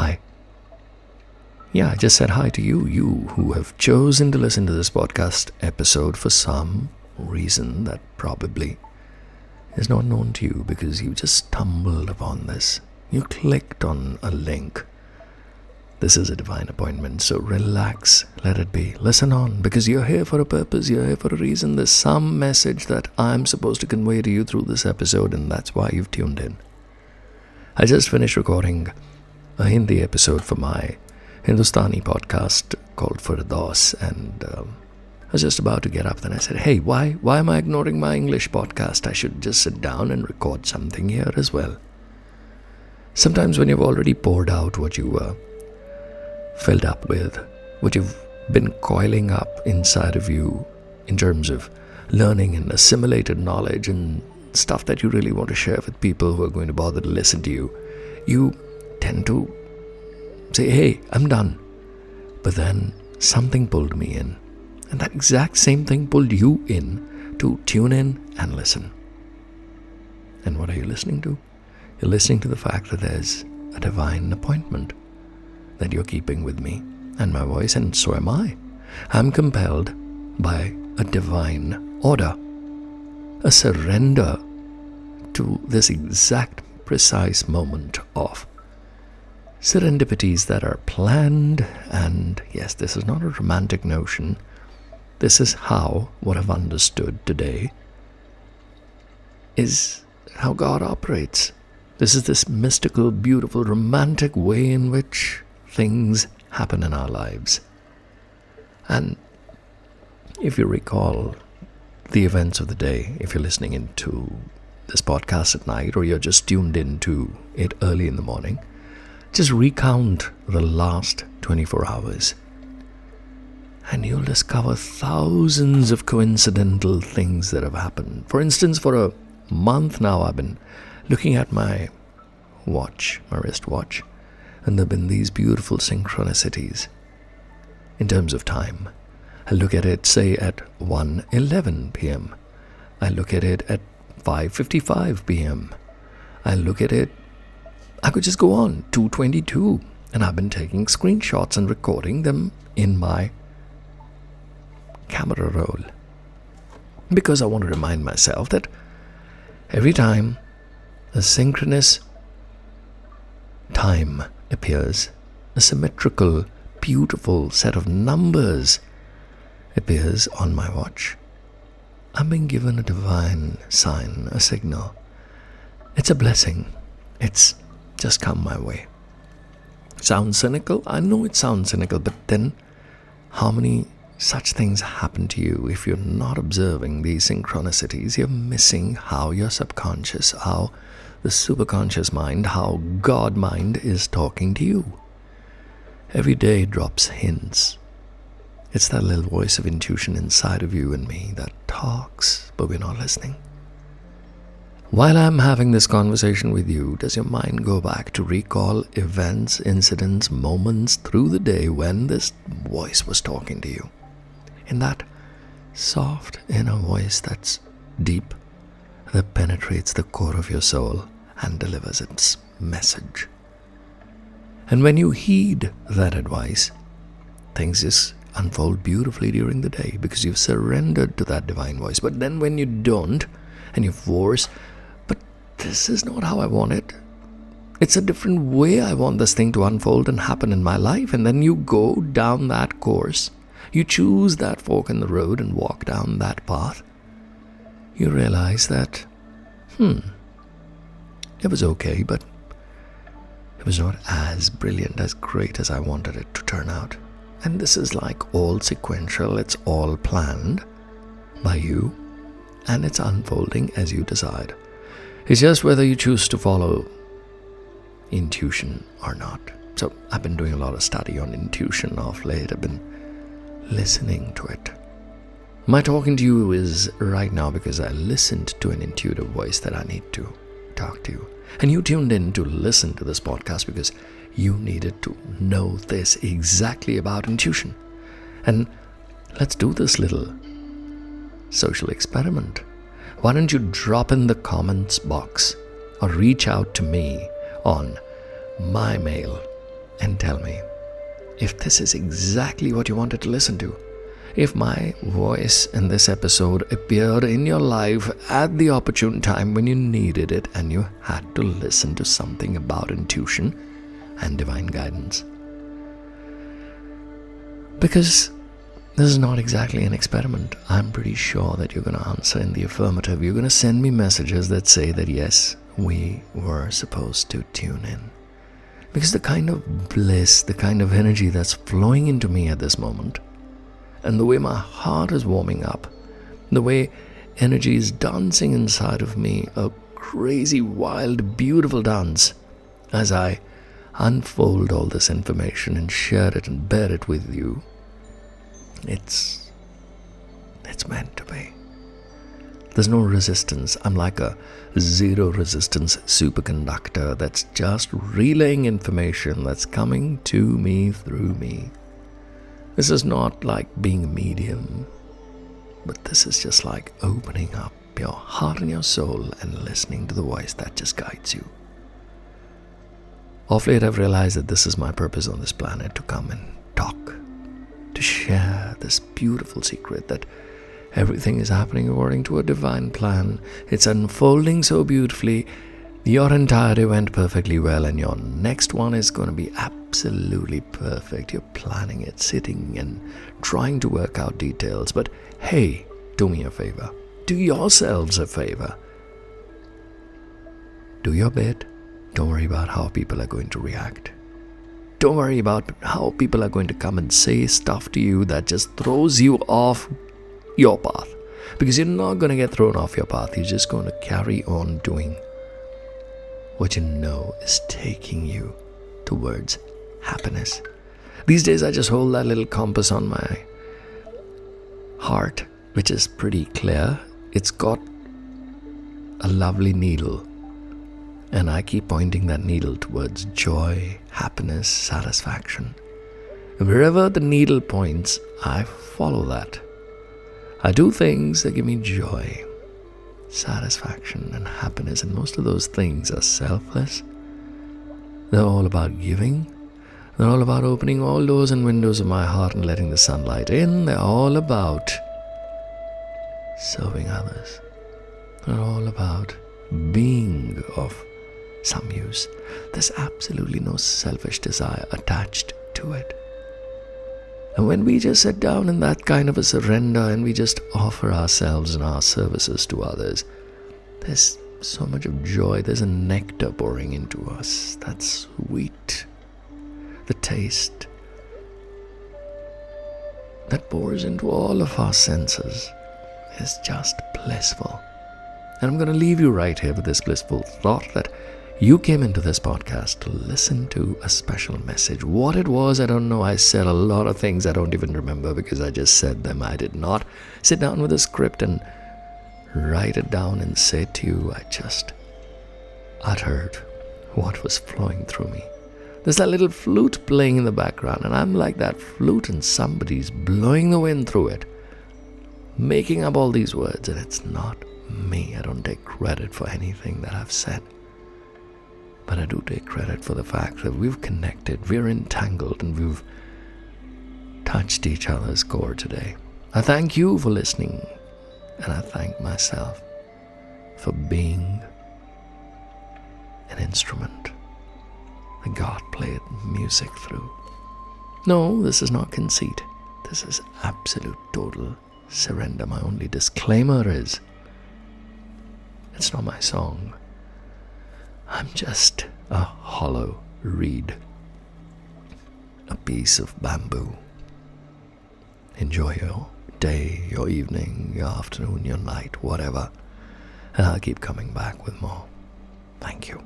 Hi. Yeah, I just said hi to you, you who have chosen to listen to this podcast episode for some reason that probably is not known to you because you just stumbled upon this. You clicked on a link. This is a divine appointment, so relax, let it be. Listen on because you're here for a purpose, you're here for a reason. There's some message that I'm supposed to convey to you through this episode, and that's why you've tuned in. I just finished recording a Hindi episode for my Hindustani podcast called For Firdaus, and um, I was just about to get up. Then I said, "Hey, why why am I ignoring my English podcast? I should just sit down and record something here as well." Sometimes when you've already poured out what you were filled up with, what you've been coiling up inside of you in terms of learning and assimilated knowledge and stuff that you really want to share with people who are going to bother to listen to you, you tend to say, hey, I'm done. But then something pulled me in. And that exact same thing pulled you in to tune in and listen. And what are you listening to? You're listening to the fact that there's a divine appointment that you're keeping with me and my voice, and so am I. I'm compelled by a divine order, a surrender to this exact precise moment of serendipities that are planned. And yes, this is not a romantic notion. This is how what I've understood today is how God operates. This is this mystical, beautiful, romantic way in which things happen in our lives. And if you recall the events of the day, if you're listening into this podcast at night or you're just tuned into it early in the morning, just recount the last 24 hours. And you'll discover thousands of coincidental things that have happened. For instance, for a month now, I've been looking at my watch, my wristwatch, and there have been these beautiful synchronicities in terms of time. I look at it, say, at 1:11 p.m. I look at it at 5:55 p.m. I look at it I could just go on 222 and I've been taking screenshots and recording them in my camera roll because I want to remind myself that every time a synchronous time appears, a symmetrical, beautiful set of numbers appears on my watch. I'm being given a divine sign, a signal. It's a blessing. It's just come my way. Sounds cynical? I know it sounds cynical, but then how many such things happen to you if you're not observing these synchronicities? You're missing how your subconscious, how the superconscious mind, how God mind is talking to you. Every day drops hints. It's that little voice of intuition inside of you and me that talks, but we're not listening. While I'm having this conversation with you, does your mind go back to recall events, incidents, moments through the day when this voice was talking to you? In that soft inner voice that's deep, that penetrates the core of your soul and delivers its message. And when you heed that advice, things just unfold beautifully during the day because you've surrendered to that divine voice. But then when you don't, and you force this is not how I want it. It's a different way I want this thing to unfold and happen in my life. And then you go down that course. You choose that fork in the road and walk down that path. You realize that, hmm, it was okay, but it was not as brilliant, as great as I wanted it to turn out. And this is like all sequential, it's all planned by you, and it's unfolding as you decide. It's just whether you choose to follow intuition or not. So I've been doing a lot of study on intuition of late. I've been listening to it. My talking to you is right now because I listened to an intuitive voice that I need to talk to you. And you tuned in to listen to this podcast because you needed to know this exactly about intuition. And let's do this little social experiment why don't you drop in the comments box or reach out to me on my mail and tell me if this is exactly what you wanted to listen to. If my voice in this episode appeared in your life at the opportune time when you needed it and you had to listen to something about intuition and divine guidance. Because this is not exactly an experiment. I'm pretty sure that you're going to answer in the affirmative. You're going to send me messages that say that yes, we were supposed to tune in. Because the kind of bliss, the kind of energy that's flowing into me at this moment, and the way my heart is warming up, the way energy is dancing inside of me, a crazy, wild, beautiful dance, as I unfold all this information and share it and bear it with you. It's it's meant to be. There's no resistance. I'm like a zero resistance superconductor that's just relaying information that's coming to me through me. This is not like being a medium, but this is just like opening up your heart and your soul and listening to the voice that just guides you. Of late, I've realized that this is my purpose on this planet to come and talk, to share this beautiful secret that Everything is happening according to a divine plan. It's unfolding so beautifully. Your entire day went perfectly well, and your next one is going to be absolutely perfect. You're planning it, sitting and trying to work out details. But hey, do me a favor. Do yourselves a favor. Do your bit. Don't worry about how people are going to react. Don't worry about how people are going to come and say stuff to you that just throws you off your path because you're not going to get thrown off your path. You're just going to carry on doing what you know is taking you towards happiness. These days, I just hold that little compass on my heart, which is pretty clear. It's got a lovely needle, and I keep pointing that needle towards joy, happiness, satisfaction. Wherever the needle points, I follow that. I do things that give me joy, satisfaction, and happiness, and most of those things are selfless. They're all about giving. They're all about opening all doors and windows of my heart and letting the sunlight in. They're all about serving others. They're all about being of some use. There's absolutely no selfish desire attached to it. And when we just sit down in that kind of a surrender and we just offer ourselves and our services to others, there's so much of joy. There's a nectar pouring into us. That's sweet. The taste that pours into all of our senses is just blissful. And I'm going to leave you right here with this blissful thought that you came into this podcast to listen to a special message. What it was, I don't know. I said a lot of things I don't even remember because I just said them. I did not sit down with a script and write it down and say to you. I just uttered what was flowing through me. There's that little flute playing in the background, and I'm like that flute, and somebody's blowing the wind through it, making up all these words, and it's not me. I don't take credit for anything that I've said. But I do take credit for the fact that we've connected, we're entangled, and we've touched each other's core today. I thank you for listening, and I thank myself for being an instrument that God played music through. No, this is not conceit. This is absolute total surrender. My only disclaimer is it's not my song. I'm just a hollow reed, a piece of bamboo. Enjoy your day, your evening, your afternoon, your night, whatever, and I'll keep coming back with more. Thank you.